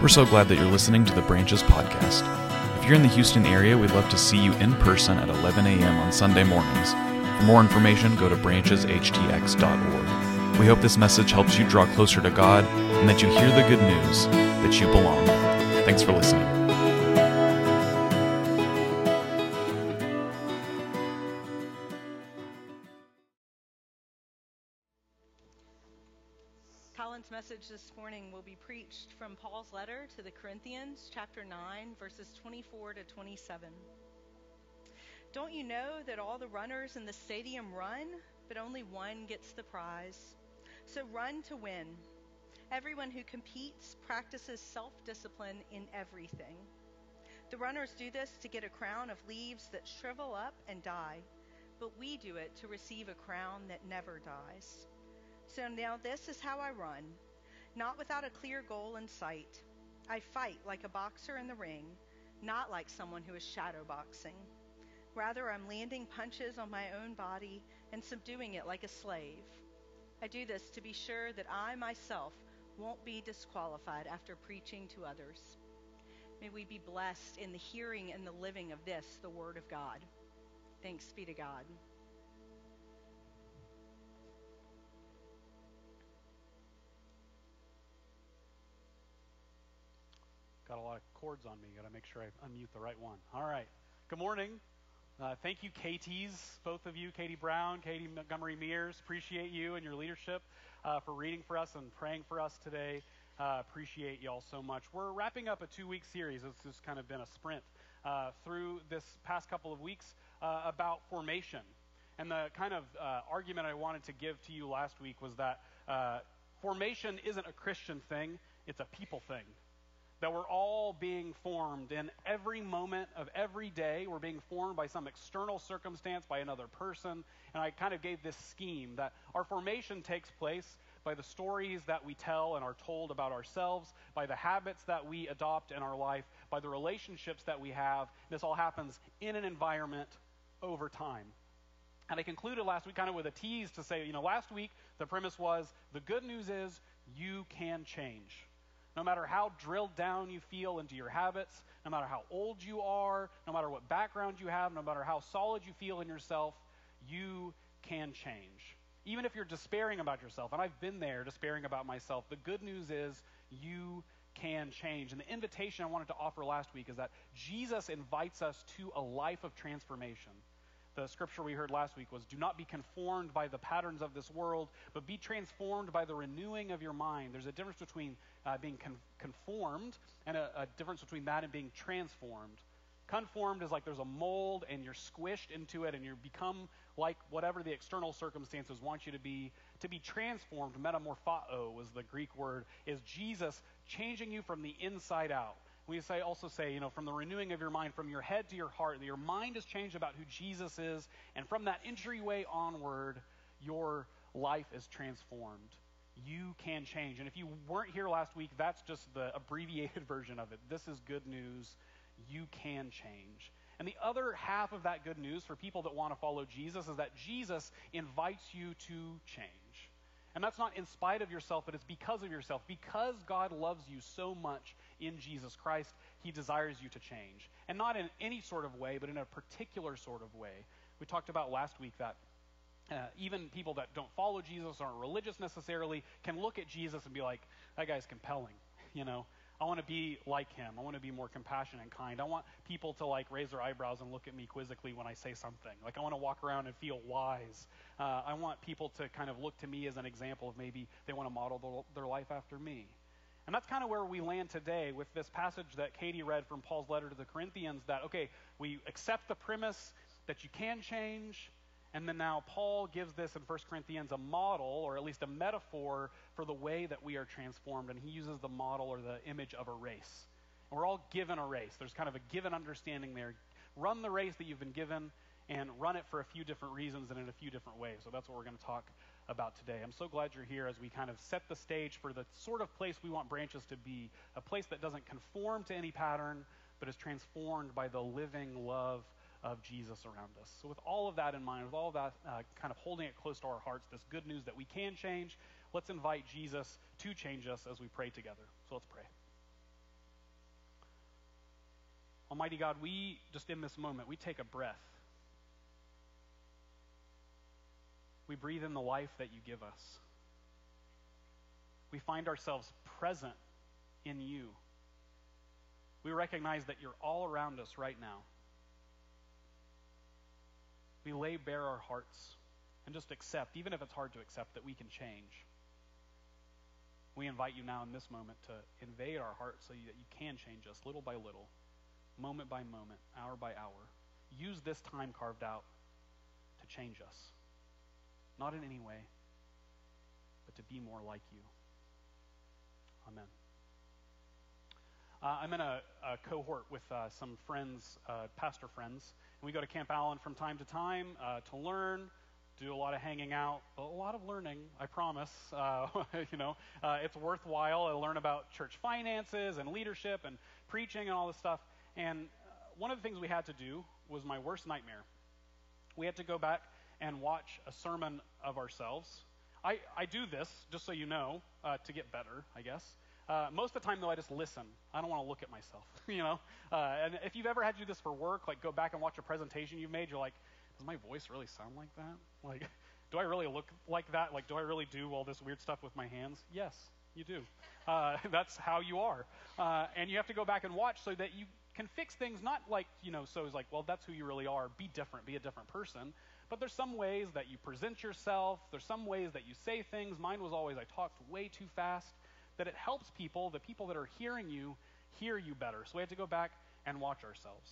We're so glad that you're listening to the Branches podcast. If you're in the Houston area, we'd love to see you in person at 11 a.m. on Sunday mornings. For more information, go to brancheshtx.org. We hope this message helps you draw closer to God and that you hear the good news that you belong. Thanks for listening. Message this morning will be preached from Paul's letter to the Corinthians, chapter 9, verses 24 to 27. Don't you know that all the runners in the stadium run, but only one gets the prize? So run to win. Everyone who competes practices self discipline in everything. The runners do this to get a crown of leaves that shrivel up and die, but we do it to receive a crown that never dies. So now this is how I run, not without a clear goal in sight. I fight like a boxer in the ring, not like someone who is shadow boxing. Rather, I'm landing punches on my own body and subduing it like a slave. I do this to be sure that I myself won't be disqualified after preaching to others. May we be blessed in the hearing and the living of this, the Word of God. Thanks be to God. Got a lot of cords on me. Got to make sure I unmute the right one. All right. Good morning. Uh, thank you, KTs, both of you, Katie Brown, Katie Montgomery Mears. Appreciate you and your leadership uh, for reading for us and praying for us today. Uh, appreciate y'all so much. We're wrapping up a two week series. This has kind of been a sprint uh, through this past couple of weeks uh, about formation. And the kind of uh, argument I wanted to give to you last week was that formation isn't a Christian thing, it's a people thing that we're all being formed in every moment of every day. We're being formed by some external circumstance, by another person. And I kind of gave this scheme that our formation takes place by the stories that we tell and are told about ourselves, by the habits that we adopt in our life, by the relationships that we have. This all happens in an environment over time. And I concluded last week kind of with a tease to say, you know, last week the premise was the good news is you can change no matter how drilled down you feel into your habits, no matter how old you are, no matter what background you have, no matter how solid you feel in yourself, you can change. Even if you're despairing about yourself, and I've been there despairing about myself, the good news is you can change. And the invitation I wanted to offer last week is that Jesus invites us to a life of transformation the scripture we heard last week was do not be conformed by the patterns of this world, but be transformed by the renewing of your mind. There's a difference between uh, being con- conformed and a, a difference between that and being transformed. Conformed is like there's a mold and you're squished into it and you become like whatever the external circumstances want you to be. To be transformed, metamorpho was the Greek word, is Jesus changing you from the inside out we say also say, you know, from the renewing of your mind, from your head to your heart, that your mind is changed about who Jesus is, and from that entryway onward, your life is transformed. You can change. And if you weren't here last week, that's just the abbreviated version of it. This is good news. You can change. And the other half of that good news for people that want to follow Jesus is that Jesus invites you to change. And that's not in spite of yourself, but it's because of yourself. Because God loves you so much in Jesus Christ, he desires you to change. And not in any sort of way, but in a particular sort of way. We talked about last week that uh, even people that don't follow Jesus, aren't religious necessarily, can look at Jesus and be like, that guy's compelling, you know? I want to be like him. I want to be more compassionate and kind. I want people to like raise their eyebrows and look at me quizzically when I say something. Like I want to walk around and feel wise. Uh, I want people to kind of look to me as an example of maybe they want to model their life after me. And that's kind of where we land today with this passage that Katie read from Paul's letter to the Corinthians that, okay, we accept the premise that you can change, and then now Paul gives this in 1 Corinthians a model, or at least a metaphor, for the way that we are transformed. And he uses the model or the image of a race. And we're all given a race. There's kind of a given understanding there. Run the race that you've been given and run it for a few different reasons and in a few different ways. So that's what we're going to talk about today. I'm so glad you're here as we kind of set the stage for the sort of place we want branches to be a place that doesn't conform to any pattern, but is transformed by the living love of Jesus around us. So, with all of that in mind, with all of that uh, kind of holding it close to our hearts, this good news that we can change, let's invite Jesus to change us as we pray together. So, let's pray. Almighty God, we just in this moment, we take a breath. We breathe in the life that you give us. We find ourselves present in you. We recognize that you're all around us right now. We lay bare our hearts and just accept, even if it's hard to accept, that we can change. We invite you now in this moment to invade our hearts so that you can change us little by little, moment by moment, hour by hour. Use this time carved out to change us. Not in any way, but to be more like you. Amen. Uh, I'm in a, a cohort with uh, some friends, uh, pastor friends, and we go to Camp Allen from time to time uh, to learn, do a lot of hanging out, a lot of learning, I promise. Uh, you know, uh, it's worthwhile. I learn about church finances and leadership and preaching and all this stuff. And one of the things we had to do was my worst nightmare. We had to go back and watch a sermon of ourselves. I, I do this, just so you know, to get better, I guess. Uh, most of the time, though, I just listen. I don't want to look at myself, you know. Uh, and if you've ever had to do this for work, like go back and watch a presentation you've made, you're like, does my voice really sound like that? Like, do I really look like that? Like, do I really do all this weird stuff with my hands? Yes, you do. Uh, that's how you are. Uh, and you have to go back and watch so that you can fix things, not like, you know, so it's like, well, that's who you really are. Be different, be a different person. But there's some ways that you present yourself, there's some ways that you say things. Mine was always I talked way too fast that it helps people, the people that are hearing you, hear you better. So we had to go back and watch ourselves.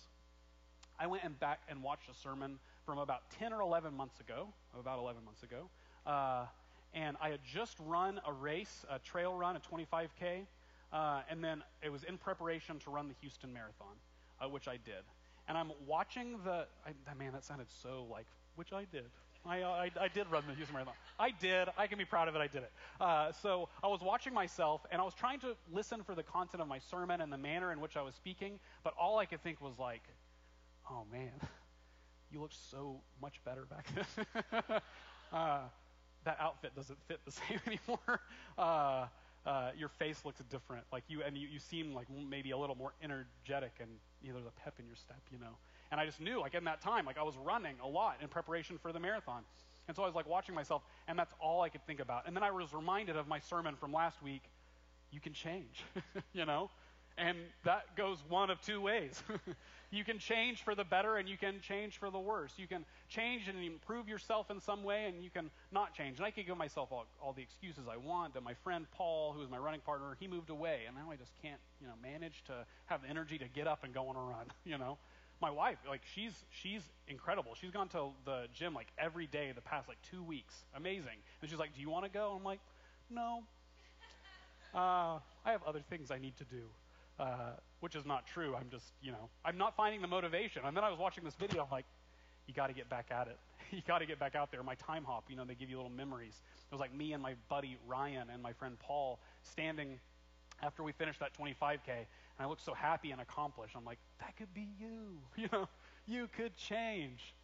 I went and back and watched a sermon from about 10 or 11 months ago, about 11 months ago. Uh, and I had just run a race, a trail run, a 25K, uh, and then it was in preparation to run the Houston Marathon, uh, which I did. And I'm watching the, I, man, that sounded so like, which I did. I, uh, I, I, did run the Houston Marathon. I did. I can be proud of it. I did it. Uh, so I was watching myself, and I was trying to listen for the content of my sermon and the manner in which I was speaking, but all I could think was like, oh man, you look so much better back then. uh, that outfit doesn't fit the same anymore. Uh, uh, your face looks different. Like you, and you, you seem like maybe a little more energetic, and you know, there's a pep in your step, you know. And I just knew, like in that time, like I was running a lot in preparation for the marathon. And so I was like watching myself, and that's all I could think about. And then I was reminded of my sermon from last week you can change, you know? And that goes one of two ways. you can change for the better and you can change for the worse. You can change and improve yourself in some way and you can not change. And I could give myself all, all the excuses I want that my friend Paul, who was my running partner, he moved away and now I just can't, you know, manage to have the energy to get up and go on a run, you know? my wife, like she's she's incredible. She's gone to the gym like every day the past like two weeks. Amazing. And she's like, "Do you want to go?" I'm like, "No. Uh, I have other things I need to do." Uh, which is not true. I'm just, you know, I'm not finding the motivation. And then I was watching this video. I'm like, you got to get back at it. you got to get back out there. My time hop, you know, they give you little memories. It was like me and my buddy Ryan and my friend Paul standing after we finished that 25K, and I looked so happy and accomplished. I'm like, that could be you. You know, you could change.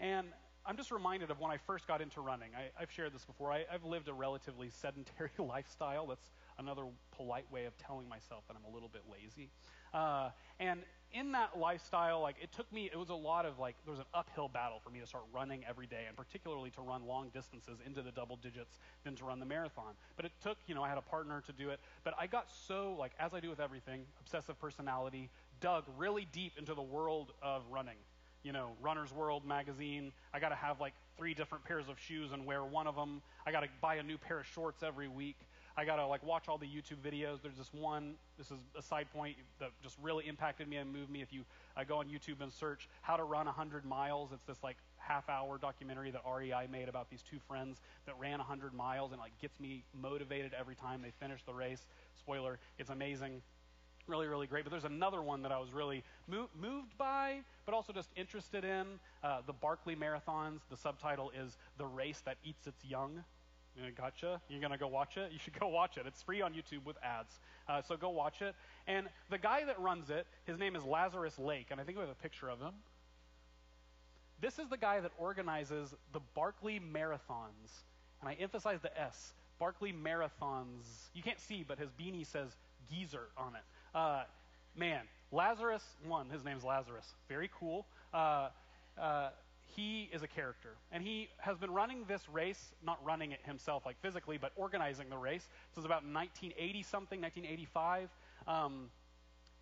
And I'm just reminded of when I first got into running. I, have shared this before. I, I've lived a relatively sedentary lifestyle. That's another polite way of telling myself that I'm a little bit lazy. Uh, and in that lifestyle, like it took me, it was a lot of like, there was an uphill battle for me to start running every day, and particularly to run long distances into the double digits than to run the marathon. But it took, you know, I had a partner to do it. But I got so, like, as I do with everything, obsessive personality, dug really deep into the world of running. You know, Runner's World magazine. I got to have like three different pairs of shoes and wear one of them. I got to buy a new pair of shorts every week. I gotta like watch all the YouTube videos. There's this one. This is a side point that just really impacted me and moved me. If you uh, go on YouTube and search how to run 100 miles, it's this like half-hour documentary that REI made about these two friends that ran 100 miles, and like gets me motivated every time they finish the race. Spoiler: it's amazing really, really great. But there's another one that I was really mo- moved by, but also just interested in uh, the Barkley Marathons. The subtitle is The Race That Eats Its Young. Gotcha. You're going to go watch it? You should go watch it. It's free on YouTube with ads. Uh, so go watch it. And the guy that runs it, his name is Lazarus Lake, and I think we have a picture of him. This is the guy that organizes the Barkley Marathons. And I emphasize the S. Barkley Marathons. You can't see, but his beanie says geezer on it. Uh, man, Lazarus, one, his name's Lazarus. Very cool. Uh, uh, he is a character. And he has been running this race, not running it himself, like physically, but organizing the race. So it's about 1980 something, 1985. Um,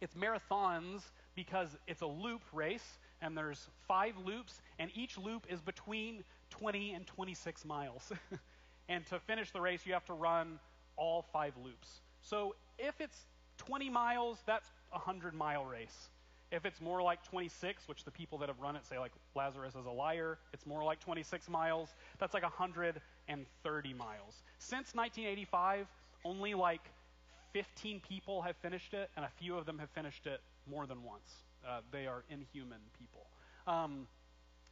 it's marathons because it's a loop race, and there's five loops, and each loop is between 20 and 26 miles. and to finish the race, you have to run all five loops. So if it's 20 miles, that's a 100 mile race. If it's more like 26, which the people that have run it say, like Lazarus is a liar, it's more like 26 miles, that's like 130 miles. Since 1985, only like 15 people have finished it, and a few of them have finished it more than once. Uh, they are inhuman people. Um,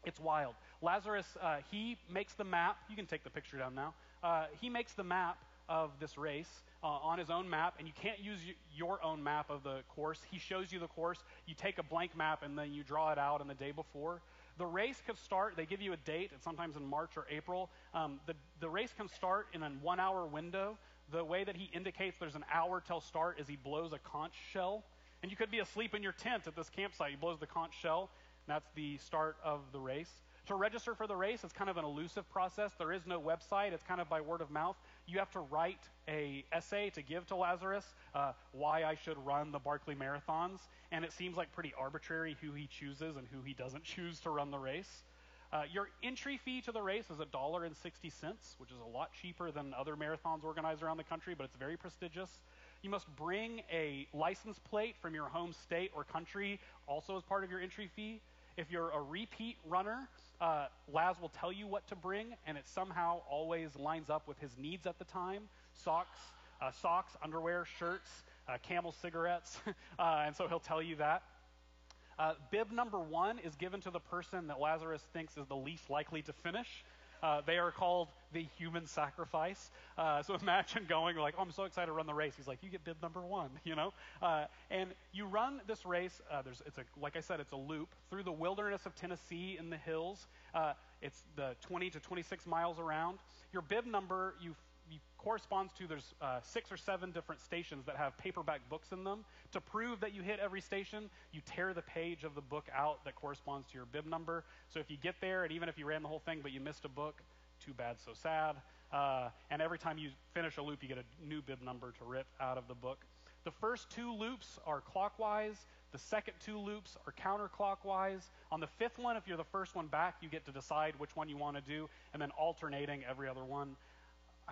it's wild. Lazarus, uh, he makes the map. You can take the picture down now. Uh, he makes the map of this race uh, on his own map, and you can't use your own map of the course. He shows you the course. You take a blank map, and then you draw it out on the day before. The race could start, they give you a date, and sometimes in March or April. Um, the, the race can start in a one hour window. The way that he indicates there's an hour till start is he blows a conch shell. And you could be asleep in your tent at this campsite. He blows the conch shell. That's the start of the race. To register for the race, it's kind of an elusive process. There is no website. It's kind of by word of mouth. You have to write a essay to give to Lazarus uh, why I should run the Barkley marathons, and it seems like pretty arbitrary who he chooses and who he doesn't choose to run the race. Uh, your entry fee to the race is a dollar and sixty cents, which is a lot cheaper than other marathons organized around the country, but it's very prestigious. You must bring a license plate from your home state or country, also as part of your entry fee. If you're a repeat runner, uh, Laz will tell you what to bring, and it somehow always lines up with his needs at the time socks, uh, socks underwear, shirts, uh, camel cigarettes, uh, and so he'll tell you that. Uh, bib number one is given to the person that Lazarus thinks is the least likely to finish. Uh, they are called the human sacrifice. Uh, so imagine going like, oh, I'm so excited to run the race. He's like, you get bib number one, you know. Uh, and you run this race. Uh, there's, it's a, like I said, it's a loop through the wilderness of Tennessee in the hills. Uh, it's the 20 to 26 miles around. Your bib number, you corresponds to there's uh, six or seven different stations that have paperback books in them. To prove that you hit every station, you tear the page of the book out that corresponds to your bib number. So if you get there, and even if you ran the whole thing but you missed a book, too bad, so sad. Uh, and every time you finish a loop, you get a new bib number to rip out of the book. The first two loops are clockwise. The second two loops are counterclockwise. On the fifth one, if you're the first one back, you get to decide which one you want to do, and then alternating every other one.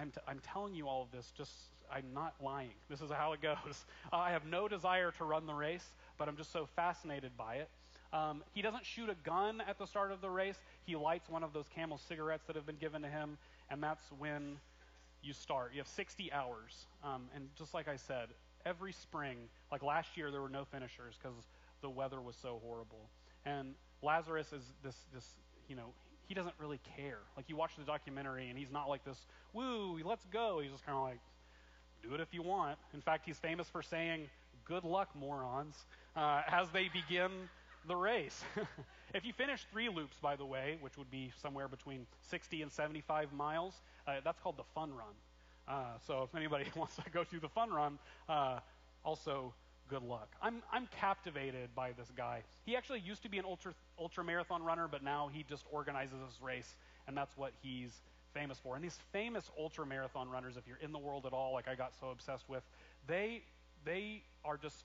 I'm, t- I'm telling you all of this just, I'm not lying. This is how it goes. Uh, I have no desire to run the race, but I'm just so fascinated by it. Um, he doesn't shoot a gun at the start of the race. He lights one of those camel cigarettes that have been given to him, and that's when you start. You have 60 hours. Um, and just like I said, every spring, like last year, there were no finishers because the weather was so horrible. And Lazarus is this, this, you know, he doesn't really care. Like you watch the documentary and he's not like this, woo, let's go. He's just kind of like, do it if you want. In fact, he's famous for saying, good luck, morons, uh, as they begin the race. if you finish three loops, by the way, which would be somewhere between 60 and 75 miles, uh, that's called the fun run. Uh, so if anybody wants to go through the fun run, uh, also good luck. I'm, I'm captivated by this guy. He actually used to be an ultra, ultra marathon runner, but now he just organizes this race, and that's what he's famous for. And these famous ultra marathon runners, if you're in the world at all, like I got so obsessed with, they, they are just,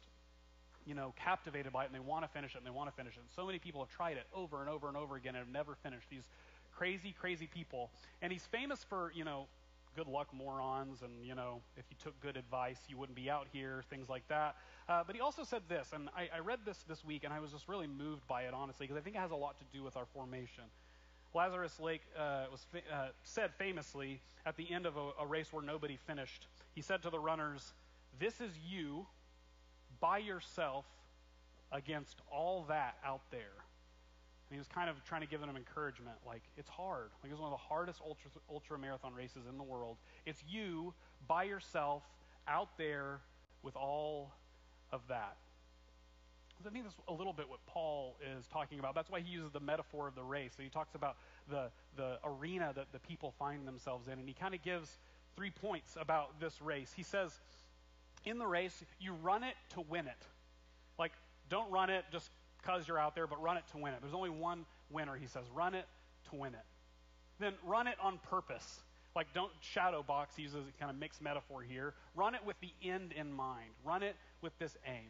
you know, captivated by it, and they want to finish it, and they want to finish it. And so many people have tried it over and over and over again and have never finished. These crazy, crazy people. And he's famous for, you know, good luck morons and you know if you took good advice you wouldn't be out here things like that uh, but he also said this, and I, I, read this this week, and I was just really moved by it, honestly, because I think it has a lot to do with our formation. Lazarus Lake uh, was fa- uh, said famously at the end of a, a race where nobody finished. He said to the runners, "This is you, by yourself, against all that out there." He was kind of trying to give them encouragement, like it's hard. Like it's one of the hardest ultra ultra marathon races in the world. It's you by yourself out there with all of that. I think that's a little bit what Paul is talking about. That's why he uses the metaphor of the race. So he talks about the, the arena that the people find themselves in, and he kind of gives three points about this race. He says, in the race, you run it to win it. Like don't run it just because you're out there, but run it to win it. There's only one winner, he says. Run it to win it. Then run it on purpose. Like, don't shadow box, he uses a kind of mixed metaphor here. Run it with the end in mind. Run it with this aim.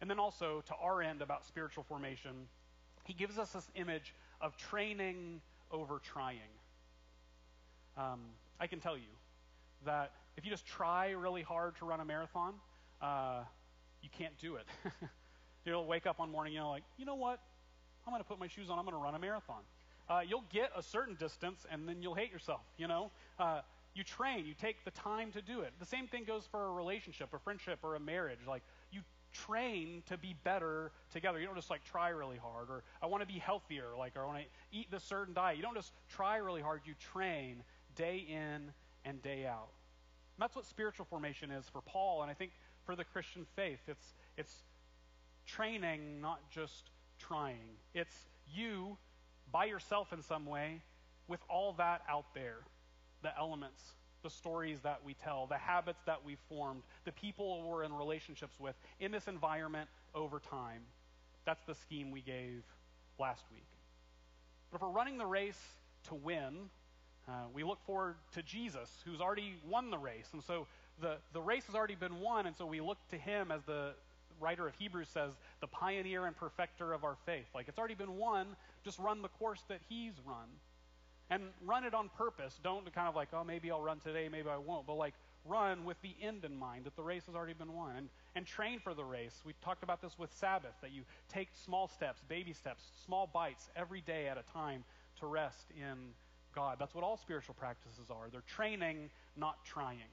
And then also, to our end about spiritual formation, he gives us this image of training over trying. Um, I can tell you that if you just try really hard to run a marathon, uh, you can't do it. You'll wake up one morning, you know, like, you know what? I'm going to put my shoes on. I'm going to run a marathon. Uh, you'll get a certain distance, and then you'll hate yourself. You know, uh, you train. You take the time to do it. The same thing goes for a relationship, a friendship, or a marriage. Like you train to be better together. You don't just like try really hard, or I want to be healthier, like or I want to eat this certain diet. You don't just try really hard. You train day in and day out. And that's what spiritual formation is for Paul, and I think for the Christian faith, it's it's training, not just trying. It's you by yourself in some way with all that out there the elements, the stories that we tell, the habits that we formed, the people we're in relationships with in this environment over time. That's the scheme we gave last week. But if we're running the race to win, uh, we look forward to Jesus, who's already won the race. And so the, the race has already been won, and so we look to him as the writer of Hebrews says, the pioneer and perfecter of our faith. Like it's already been won, just run the course that he's run. And run it on purpose. Don't kind of like, oh, maybe I'll run today, maybe I won't. But like, run with the end in mind, that the race has already been won. And, and train for the race. We talked about this with Sabbath, that you take small steps, baby steps, small bites every day at a time to rest in God. That's what all spiritual practices are. They're training, not trying.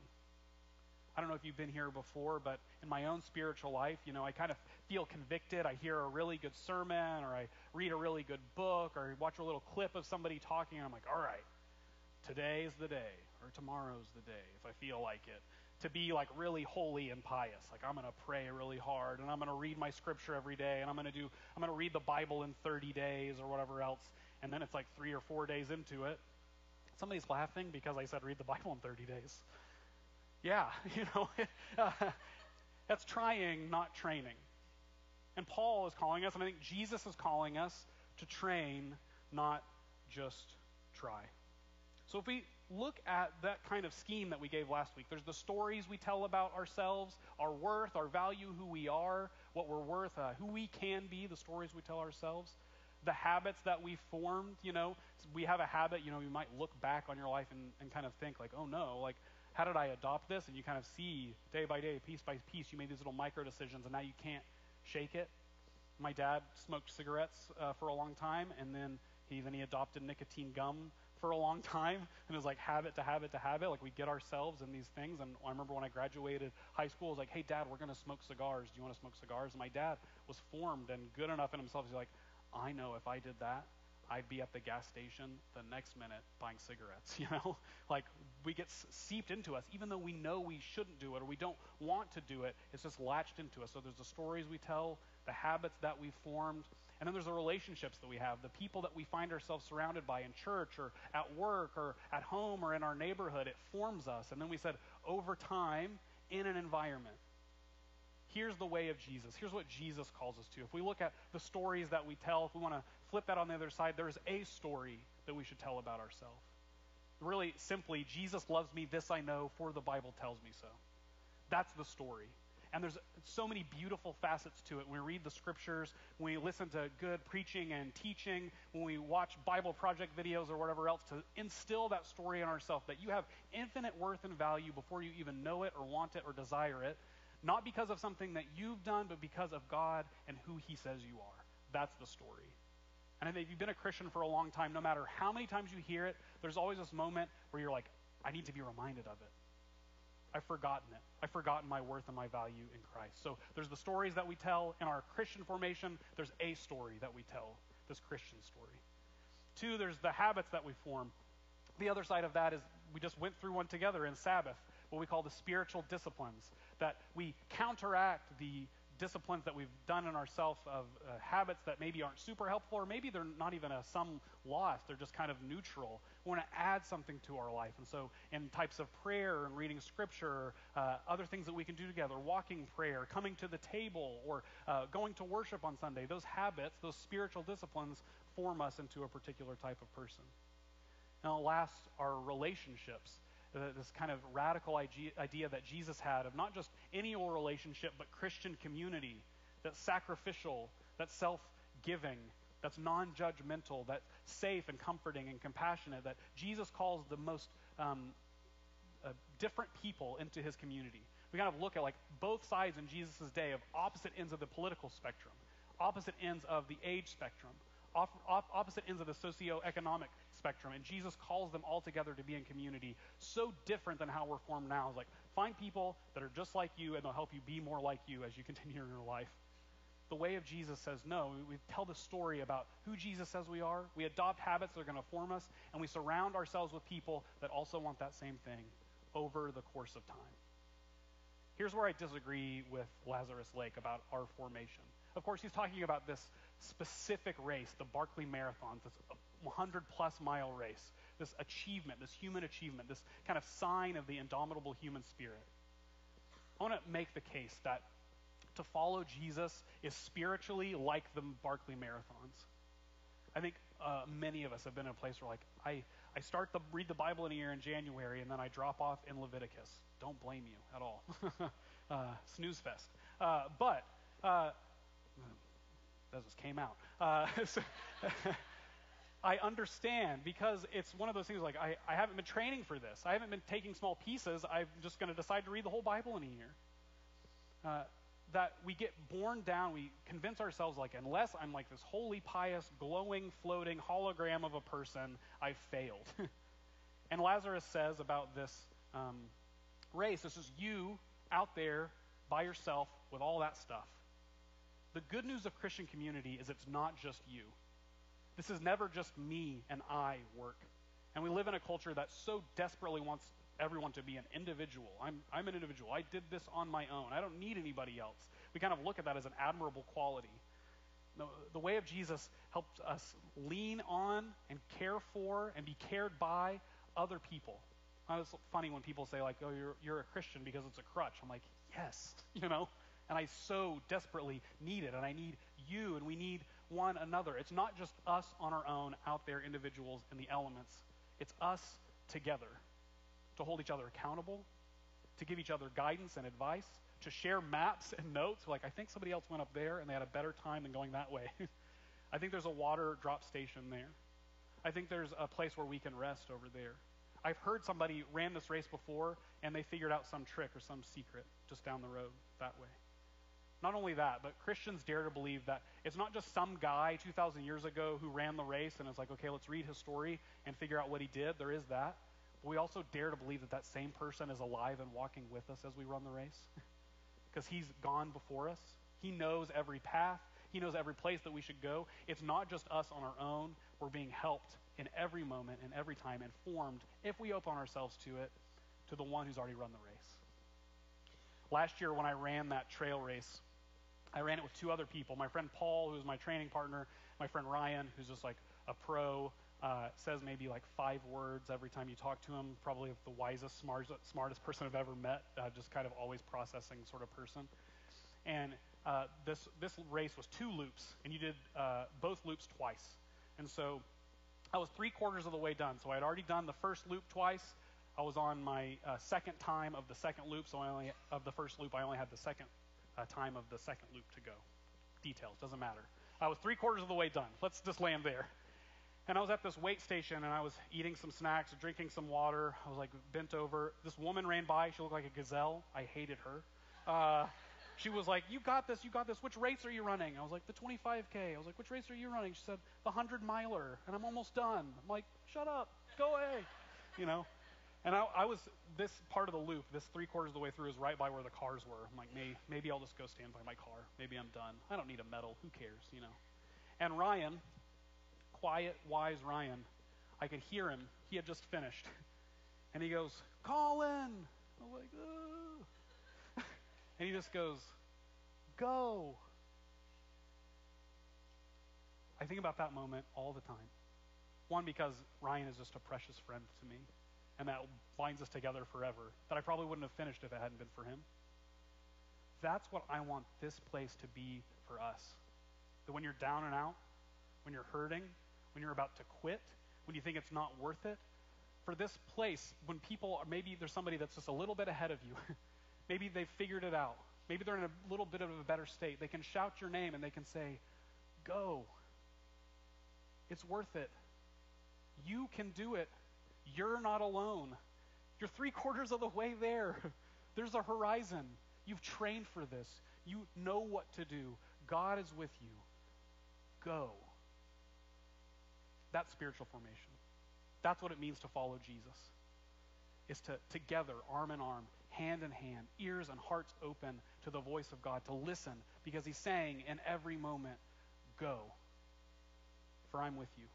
I don't know if you've been here before, but in my own spiritual life, you know, I kind of feel convicted. I hear a really good sermon, or I read a really good book, or I watch a little clip of somebody talking, and I'm like, all right, today's the day, or tomorrow's the day, if I feel like it. To be like really holy and pious. Like I'm going to pray really hard, and I'm going to read my scripture every day, and I'm going to do, I'm going to read the Bible in 30 days, or whatever else. And then it's like three or four days into it. Somebody's laughing because I said read the Bible in 30 days. Yeah, you know, that's trying, not training. And Paul is calling us, and I think Jesus is calling us to train, not just try. So if we look at that kind of scheme that we gave last week, there's the stories we tell about ourselves, our worth, our value, who we are, what we're worth, uh, who we can be, the stories we tell ourselves, the habits that we formed. You know, we have a habit, you know, you might look back on your life and, and kind of think, like, oh no, like, how did I adopt this? And you kind of see day by day, piece by piece, you made these little micro decisions, and now you can't shake it. My dad smoked cigarettes uh, for a long time, and then he then he adopted nicotine gum for a long time, and it was like habit to habit to habit. Like we get ourselves in these things. And I remember when I graduated high school, I was like, "Hey, Dad, we're to smoke cigars. Do you want to smoke cigars?" And my dad was formed and good enough in himself. He's like, "I know if I did that, I'd be at the gas station the next minute buying cigarettes, you know? like we get seeped into us even though we know we shouldn't do it or we don't want to do it. It's just latched into us. So there's the stories we tell, the habits that we've formed, and then there's the relationships that we have, the people that we find ourselves surrounded by in church or at work or at home or in our neighborhood. It forms us. And then we said over time in an environment here's the way of Jesus. Here's what Jesus calls us to. If we look at the stories that we tell, if we want to flip that on the other side, there's a story that we should tell about ourselves. Really simply, Jesus loves me, this I know, for the Bible tells me so. That's the story. And there's so many beautiful facets to it. When we read the scriptures, when we listen to good preaching and teaching, when we watch Bible project videos or whatever else, to instill that story in ourselves that you have infinite worth and value before you even know it or want it or desire it, not because of something that you've done, but because of God and who He says you are. That's the story. And if you've been a Christian for a long time, no matter how many times you hear it, there's always this moment where you're like, I need to be reminded of it. I've forgotten it. I've forgotten my worth and my value in Christ. So there's the stories that we tell in our Christian formation. There's a story that we tell, this Christian story. Two, there's the habits that we form. The other side of that is we just went through one together in Sabbath, what we call the spiritual disciplines, that we counteract the disciplines that we've done in ourselves of uh, habits that maybe aren't super helpful, or maybe they're not even a some loss, they're just kind of neutral. We want to add something to our life. And so, in types of prayer and reading scripture, uh, other things that we can do together, walking prayer, coming to the table, or uh, going to worship on Sunday, those habits, those spiritual disciplines form us into a particular type of person. Now, last, our relationships this kind of radical idea that Jesus had of not just any old relationship, but Christian community that's sacrificial, that's self giving, that's non judgmental, that's safe and comforting and compassionate, that Jesus calls the most um, uh, different people into his community. We kind of look at like both sides in Jesus' day of opposite ends of the political spectrum, opposite ends of the age spectrum, opposite ends of the socioeconomic spectrum, and Jesus calls them all together to be in community, so different than how we're formed now. It's like, find people that are just like you, and they'll help you be more like you as you continue in your life. The way of Jesus says no. We tell the story about who Jesus says we are. We adopt habits that are going to form us, and we surround ourselves with people that also want that same thing over the course of time. Here's where I disagree with Lazarus Lake about our formation. Of course, he's talking about this specific race, the Barkley Marathon, this 100 plus mile race, this achievement, this human achievement, this kind of sign of the indomitable human spirit. I want to make the case that to follow Jesus is spiritually like the Barkley Marathons. I think uh, many of us have been in a place where, like, I, I start to read the Bible in a year in January and then I drop off in Leviticus. Don't blame you at all. uh, snooze fest. Uh, but uh, that just came out. Uh, so I understand because it's one of those things like I, I haven't been training for this. I haven't been taking small pieces. I'm just going to decide to read the whole Bible in a year. Uh, that we get born down, we convince ourselves like, unless I'm like this holy, pious, glowing, floating hologram of a person, I've failed. and Lazarus says about this um, race, this is you out there by yourself with all that stuff. The good news of Christian community is it's not just you. This is never just me and I work. And we live in a culture that so desperately wants everyone to be an individual. I'm, I'm an individual. I did this on my own. I don't need anybody else. We kind of look at that as an admirable quality. The, the way of Jesus helps us lean on and care for and be cared by other people. It's funny when people say, like, oh, you're, you're a Christian because it's a crutch. I'm like, yes, you know? And I so desperately need it. And I need you, and we need one another. It's not just us on our own out there, individuals in the elements. It's us together to hold each other accountable, to give each other guidance and advice, to share maps and notes. Like, I think somebody else went up there and they had a better time than going that way. I think there's a water drop station there. I think there's a place where we can rest over there. I've heard somebody ran this race before and they figured out some trick or some secret just down the road that way. Not only that, but Christians dare to believe that it's not just some guy 2,000 years ago who ran the race and is like, okay, let's read his story and figure out what he did. There is that. But we also dare to believe that that same person is alive and walking with us as we run the race because he's gone before us. He knows every path, he knows every place that we should go. It's not just us on our own. We're being helped in every moment and every time and formed, if we open ourselves to it, to the one who's already run the race. Last year, when I ran that trail race, I ran it with two other people. My friend Paul, who's my training partner, my friend Ryan, who's just like a pro, uh, says maybe like five words every time you talk to him. Probably the wisest, smartest, smartest person I've ever met. Uh, just kind of always processing sort of person. And uh, this this race was two loops, and you did uh, both loops twice. And so I was three quarters of the way done. So I had already done the first loop twice. I was on my uh, second time of the second loop, so I only of the first loop I only had the second uh, time of the second loop to go. Details, doesn't matter. I was three quarters of the way done. Let's just land there. And I was at this wait station and I was eating some snacks, drinking some water. I was like bent over. This woman ran by. She looked like a gazelle. I hated her. Uh, she was like, You got this, you got this. Which race are you running? I was like, The 25K. I was like, Which race are you running? She said, The 100 miler. And I'm almost done. I'm like, Shut up. Go away. You know? And I, I, was this part of the loop, this three quarters of the way through, is right by where the cars were. I'm like, maybe, maybe I'll just go stand by my car. Maybe I'm done. I don't need a medal. Who cares, you know? And Ryan, quiet, wise Ryan, I could hear him. He had just finished, and he goes, "Colin." I'm like, oh. and he just goes, Go. I think about that moment all the time. One, because Ryan is just a precious friend to me, and that binds us together forever, that I probably wouldn't have finished if it hadn't been for him. That's what I want this place to be for us. That when you're down and out, when you're hurting, when you're about to quit, when you think it's not worth it, for this place, when people, are maybe there's somebody that's just a little bit ahead of you, maybe they've figured it out, maybe they're in a little bit of a better state, they can shout your name and they can say, Go. It's worth it. You can do it. You're not alone. You're three quarters of the way there. There's a horizon. You've trained for this. You know what to do. God is with you. Go. That's spiritual formation. That's what it means to follow Jesus. Is to together, arm in arm, hand in hand, ears and hearts open to the voice of God, to listen, because he's saying in every moment, Go. For I'm with you.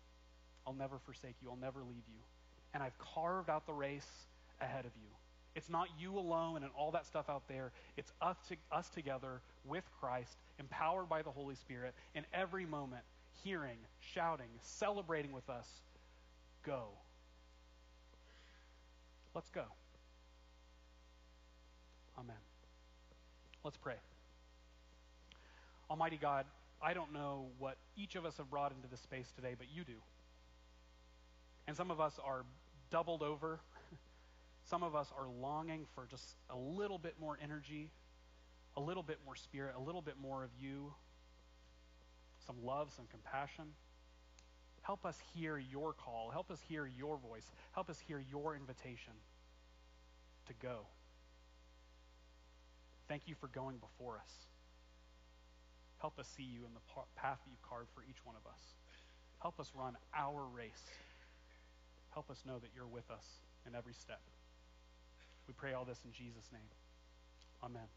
I'll never forsake you. I'll never leave you. And I've carved out the race ahead of you. It's not you alone and all that stuff out there. It's us, to, us together with Christ, empowered by the Holy Spirit, in every moment, hearing, shouting, celebrating with us. Go. Let's go. Amen. Let's pray. Almighty God, I don't know what each of us have brought into this space today, but you do. And some of us are doubled over. Some of us are longing for just a little bit more energy, a little bit more spirit, a little bit more of you, some love, some compassion. Help us hear your call. Help us hear your voice. Help us hear your invitation to go. Thank you for going before us. Help us see you in the path that you've carved for each one of us. Help us run our race. Help us know that you're with us in every step. We pray all this in Jesus' name. Amen.